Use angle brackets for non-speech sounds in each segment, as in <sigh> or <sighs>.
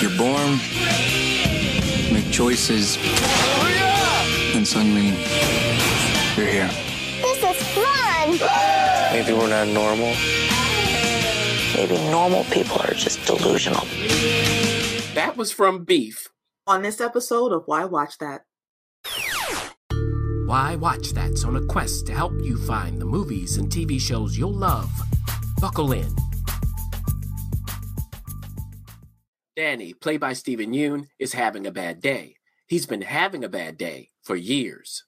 You're born, make choices, and suddenly you're here. This is fun! Maybe we're not normal. Maybe normal people are just delusional. That was from Beef. On this episode of Why Watch That. Why Watch That's on a quest to help you find the movies and TV shows you'll love. Buckle in. Danny, played by Steven Yeun, is having a bad day. He's been having a bad day for years.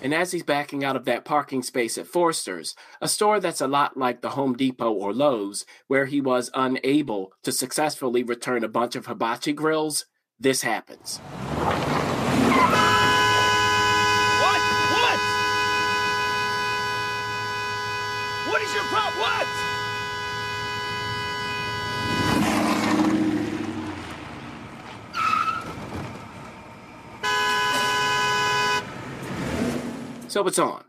And as he's backing out of that parking space at Forster's, a store that's a lot like the Home Depot or Lowe's, where he was unable to successfully return a bunch of hibachi grills, this happens. So it's on.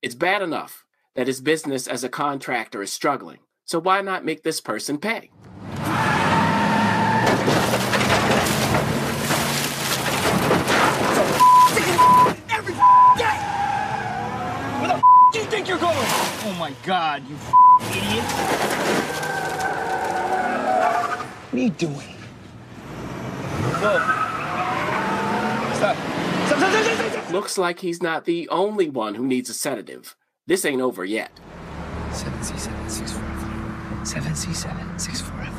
It's bad enough that his business as a contractor is struggling. So why not make this person pay? Every day. Where the do you think you're going? Oh my God, you idiot! What are you doing? Whoa! Looks like he's not the only one who needs a sedative. This ain't over yet. 7C764. 7C764.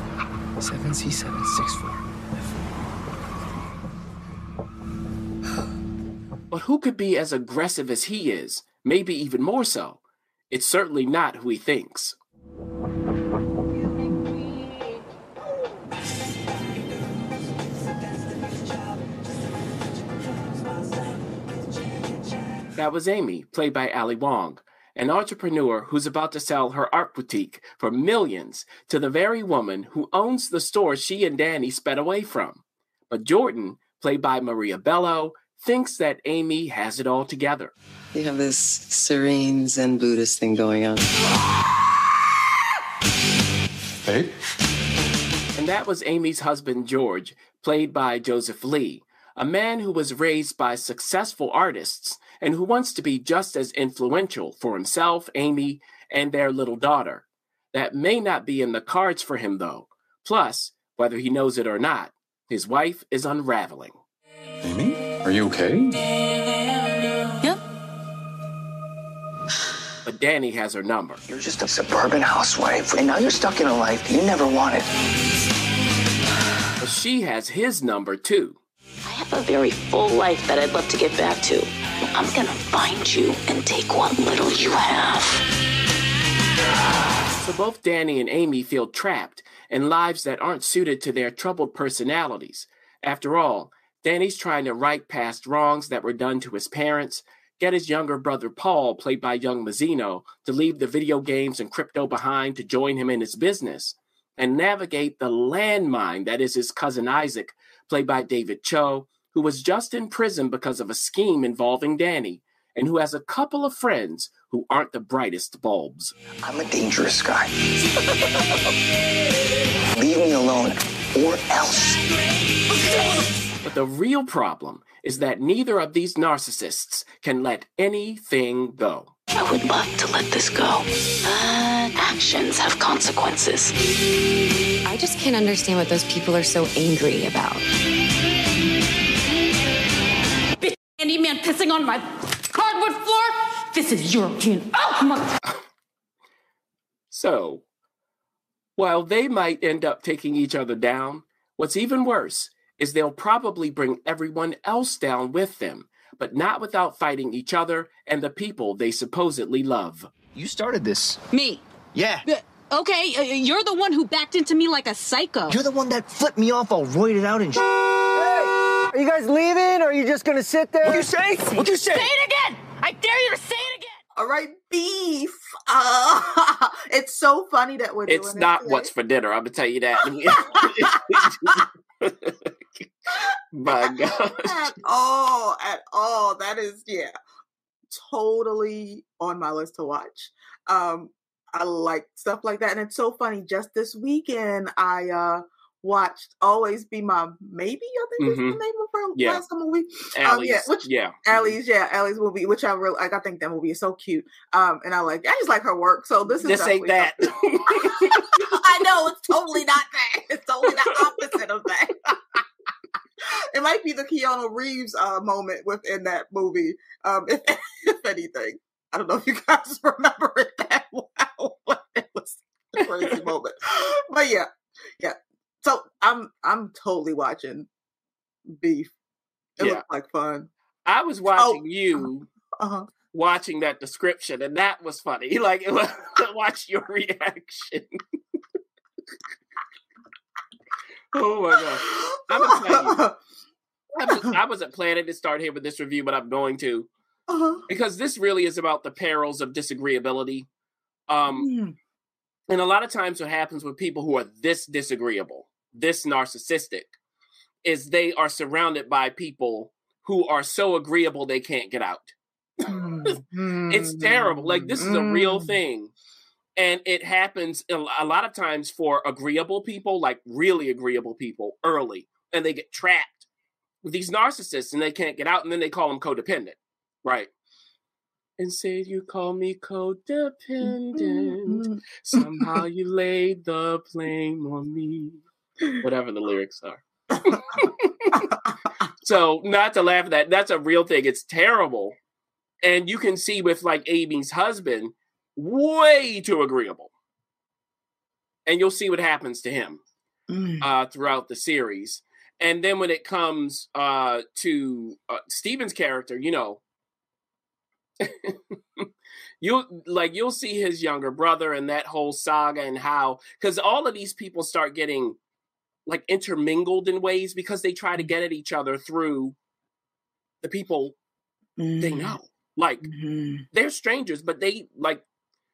7C764. But who could be as aggressive as he is? Maybe even more so. It's certainly not who he thinks. That was Amy, played by Ali Wong, an entrepreneur who's about to sell her art boutique for millions to the very woman who owns the store she and Danny sped away from. But Jordan, played by Maria Bello, thinks that Amy has it all together. You have this serene Zen Buddhist thing going on. Babe? And that was Amy's husband, George, played by Joseph Lee, a man who was raised by successful artists and who wants to be just as influential for himself, Amy, and their little daughter. That may not be in the cards for him, though. Plus, whether he knows it or not, his wife is unraveling. Amy? Are you okay? Yep. But Danny has her number. You're just a suburban housewife, and now you're stuck in a life you never wanted. But she has his number, too. I have a very full life that I'd love to get back to. I'm gonna find you and take what little you have. So both Danny and Amy feel trapped in lives that aren't suited to their troubled personalities. After all, Danny's trying to right past wrongs that were done to his parents, get his younger brother Paul, played by Young Mazino, to leave the video games and crypto behind to join him in his business, and navigate the landmine that is his cousin Isaac, played by David Cho, who was just in prison because of a scheme involving Danny, and who has a couple of friends who aren't the brightest bulbs. I'm a dangerous guy. Leave me alone, or else. But the real problem is that neither of these narcissists can let anything go. I would love to let this go, but actions have consequences. I just can't understand what those people are so angry about. Bitch, Andy man pissing on my hardwood floor. This is European. Oh, come on. So, while they might end up taking each other down, what's even worse is they'll probably bring everyone else down with them, but not without fighting each other and the people they supposedly love. You started this. Me. Yeah. Uh, Okay, uh, you're the one who backed into me like a psycho. You're the one that flipped me off all roided out and. Sh- Are you guys leaving or are you just gonna sit there? what you say? What you say? Say it again! I dare you to say it again! All right, beef. Uh, <laughs> it's so funny that we're It's this not today. what's for dinner, I'm gonna tell you that. <laughs> <laughs> My God. at all, at all. That is, yeah. totally on my list to watch. Um, I like stuff like that, and it's so funny. Just this weekend, I uh watched "Always Be My Maybe." I think is Mhm. the name of her Yeah. last movie. Um, yeah, which yeah. Ali's, yeah, Ali's movie, which I really like. I think that movie is so cute. Um, and I like, I just like her work. So this is This ain't that. <laughs> I know it's totally not that. It's totally the opposite of that. <laughs> it might be the Keanu Reeves uh, moment within that movie, um, if, <laughs> if anything. I don't know if you guys remember it that well, but it was a crazy moment. But yeah, yeah. So I'm I'm totally watching Beef. It Yeah. looked like fun. I was watching you Uh-huh. watching that description, and that was funny. <laughs> Like, it was, <laughs> watch your reaction. oh my gosh. I'm gonna tell you. I, was, <laughs> I wasn't planning to start here with this review, but I'm going to Uh-huh. because this really is about the perils of disagreeability. Um, Mm. and a lot of times, what happens with people who are this disagreeable, this narcissistic, is they are surrounded by people who are so agreeable they can't get out. It's terrible. Like this is a real Mm. thing. And it happens a a lot of times for agreeable people, like really agreeable people early, and they get trapped with these narcissists and they can't get out, and then they call them codependent. Right. And say you call me codependent. Somehow you laid the blame on me. Whatever the lyrics are. <laughs> so not to laugh at that, that's a real thing. It's terrible. And you can see with like Amy's husband, way too agreeable. And you'll see what happens to him Mm. uh, throughout the series. And then when it comes uh, to uh, Steven's character, you know, <laughs> you'll like you'll see his younger brother and that whole saga and how because all of these people start getting like intermingled in ways because they try to get at each other through the people they mm. know. Like mm-hmm. they're strangers, but they like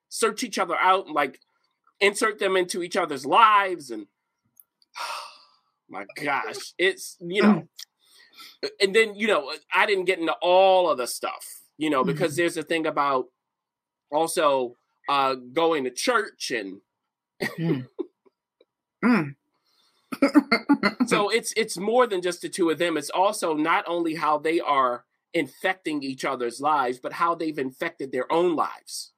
search each other out and like insert them into each other's lives and <sighs> my gosh, it's you know <clears throat> and then you know I didn't get into all of the stuff, you know, because mm-hmm. there's a thing about also uh going to church and hmm. <laughs> Hmm. So it's it's more than just the two of them. It's also not only how they are infecting each other's lives, but how they've infected their own lives.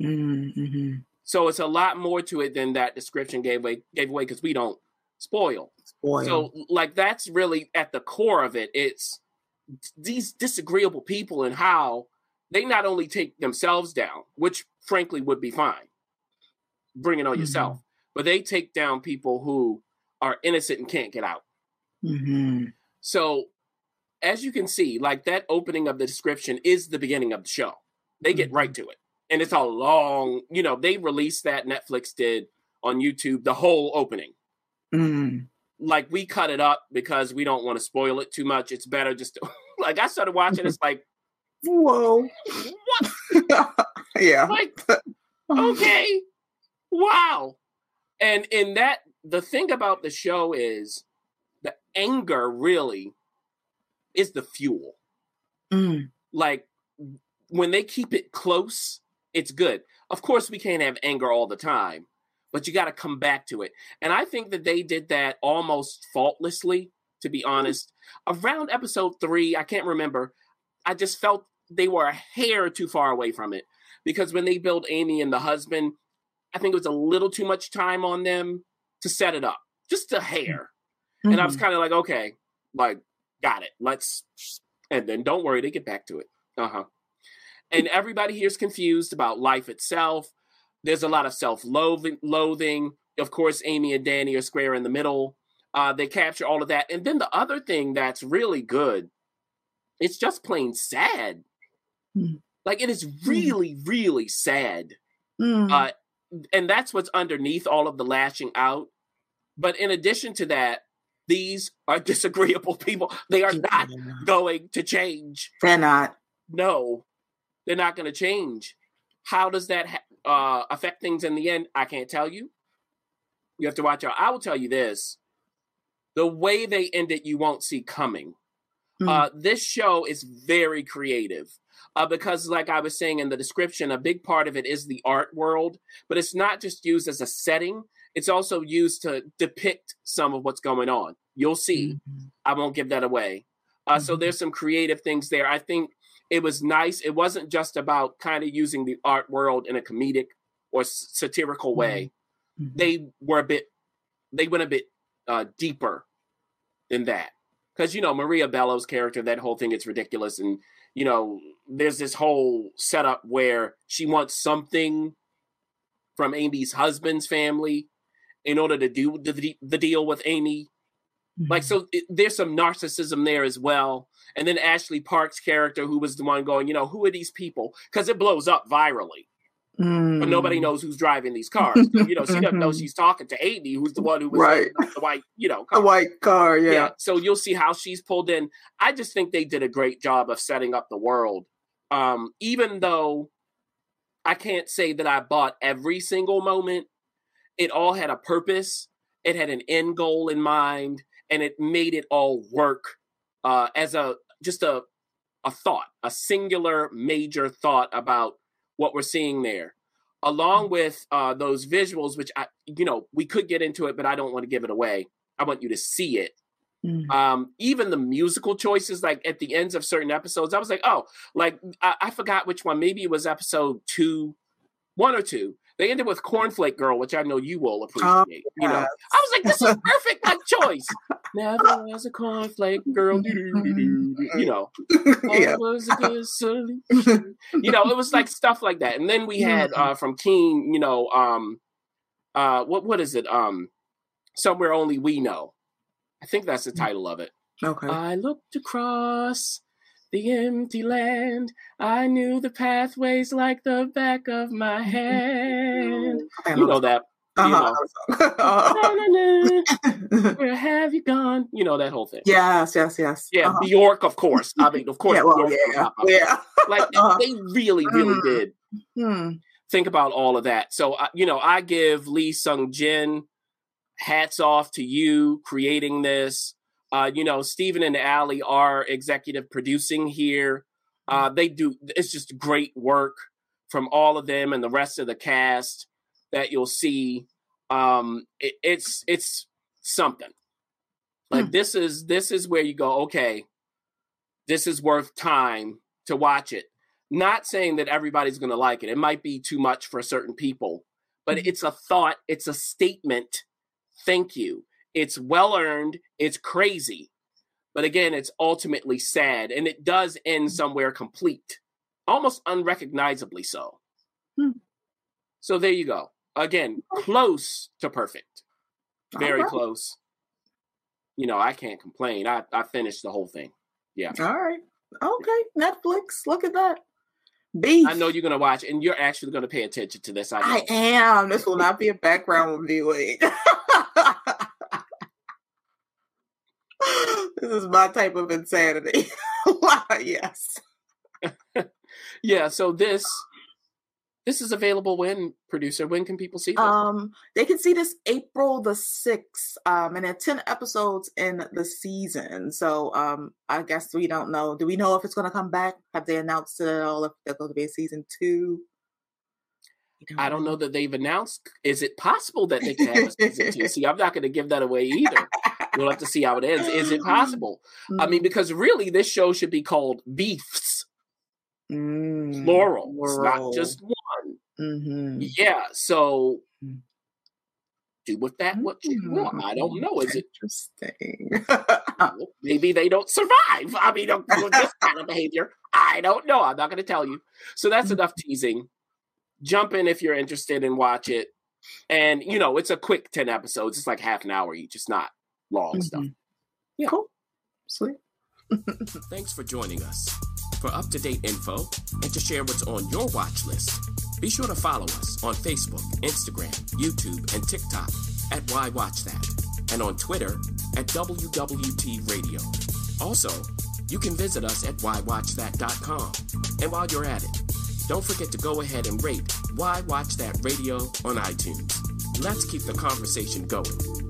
Mm-hmm. So it's a lot more to it than that description gave away gave away because we don't spoil. Spoil. So like that's really at the core of it. It's these disagreeable people and how they not only take themselves down, which frankly would be fine, bring it on yourself, but they take down people who are innocent and can't get out. Mm-hmm. So, as you can see, like that opening of the description is the beginning of the show. They get right to it. And it's a long, you know, they released that, Netflix did on YouTube, the whole opening. Mm. Like we cut it up because we don't want to spoil it too much. It's better just to, <laughs> like I started watching, it's like, Whoa. What? <laughs> yeah. like, okay, wow. And in that, the thing about the show is the anger really is the fuel. Mm. like when they keep it close, it's good. Of course, we can't have anger all the time, but you got to come back to it. And I think that they did that almost faultlessly, to be honest. Around episode three, I can't remember. I just felt they were a hair too far away from it because when they build Amy and the husband, I think it was a little too much time on them to set it up, just a hair. And I was kind of like, okay, like, got it. Let's, and then don't worry, they get back to it. Uh huh. And everybody here is confused about life itself. There's a lot of self loathing. Of course, Amy and Danny are square in the middle. Uh, they capture all of that. And then the other thing that's really good, it's just plain sad. Like it is really, really sad. Mm. Uh, and that's what's underneath all of the lashing out. But in addition to that, these are <laughs> disagreeable people. They are not going to change. They're not. No, they're not going to change. How does that ha- uh, affect things in the end? I can't tell you. You have to watch out. I will tell you this: the way they end it, you won't see coming. Hmm. Uh, this show is very creative uh, because, like I was saying in the description, a big part of it is the art world, but it's not just used as a setting, it's also used to depict some of what's going on. You'll see. Mm-hmm. I won't give that away. Uh, So there's some creative things there. I think it was nice. It wasn't just about kind of using the art world in a comedic or satirical way. They were a bit, they went a bit uh, deeper than that. Because, you know, Maria Bello's character, that whole thing it's ridiculous. And, you know, there's this whole setup where she wants something from Amy's husband's family in order to do the, the deal with Amy. Like, so it, there's some narcissism there as well. And then Ashley Park's character, who was the one going, you know, who are these people? Because it blows up virally, but Mm. nobody knows who's driving these cars. you know, she doesn't know Mhm. she's talking to Amy, who's the one who was Right. in the white, you know, <laughs> A white car, yeah. So you'll see how she's pulled in. I just think they did a great job of setting up the world. Um, even though I can't say that I bought every single moment, it all had a purpose. It had an end goal in mind, and it made it all work uh, as a just a a thought, a singular major thought about what we're seeing there, along with uh, those visuals, which I, you know, we could get into it, but I don't want to give it away. I want you to see it. Um, even the musical choices, like at the ends of certain episodes, I was like, oh, like I, I forgot which one. Maybe it was episode two, one or two. They ended with Cornflake Girl, which I know you all appreciate. You know. I was like, this is perfect, like choice. Never was a cornflake girl, you know. <laughs> Yeah. Was a good solution. <laughs> you know, it was like stuff like that. And then we had uh from Keane, you know, um uh what what is it? Um Somewhere Only We Know. I think that's the title of it. Okay. I looked across the empty land. I knew the pathways like the back of my hand. You know that. You know. Uh-huh. <laughs> Where have you gone? You know that whole thing. yes, yes, yes. Yeah, Uh-huh. Bjork, of course. I mean, of course. Yeah, well, yeah, yeah. <laughs> Like Uh-huh. they really, really Mm. did Hmm. think about all of that. So, uh, you know, I give Lee Sung Jin hats off to you creating this. Uh, you know, Steven and Ali are executive producing here. Uh, they do, it's just great work from all of them and the rest of the cast that you'll see. Um, it, it's, it's something like this is, this is where you go, okay, this is worth time to watch it. Not saying that everybody's going to like it. It might be too much for certain people, but it's a thought, it's a statement. Thank you. It's well earned, it's crazy. But again, it's ultimately sad and it does end mm-hmm. somewhere complete, almost unrecognizably so. Hmm. So there you go. Again, close to perfect. Very Alright. close. You know, I can't complain. I, I finished the whole thing. Yeah. All right. Okay. Netflix. Look at that. Beef. I know you're gonna watch, and you're actually gonna pay attention to this. I. I am. This will not be a background viewing. <laughs> this is my type of insanity. <laughs> yes. yeah. So this this is available when producer. When can people see this? Um, they can see this April the sixth. Um, and there are ten episodes in the season. So um, I guess we don't know. Do we know if it's going to come back? Have they announced it at all? If there's going to be a season two? I don't know that they've announced. Is it possible that they can have a season two? <laughs> See, I'm not going to give that away either. We'll have to see how it ends. Is it possible? I mean, because really, this show should be called Beefs, Mm, plural. It's not just one. Mm-hmm. Yeah. So do with that what you want. I don't know. Is it interesting? Maybe they don't survive. I mean, this <laughs> kind of behavior, I don't know. I'm not going to tell you. So that's enough teasing. Jump in if you're interested and watch it. And you know, it's a quick ten episodes. It's like half an hour each. It's not long stuff. Mm-hmm. Yeah. Cool. Sweet. <laughs> Thanks for joining us. For up to date info and to share what's on your watch list, be sure to follow us on Facebook, Instagram, YouTube, and TikTok at Why Watch That, and on Twitter at WWT Radio. Also, you can visit us at whywatchthat.com. And while you're at it, don't forget to go ahead and rate Why Watch That Radio on iTunes. Let's keep the conversation going.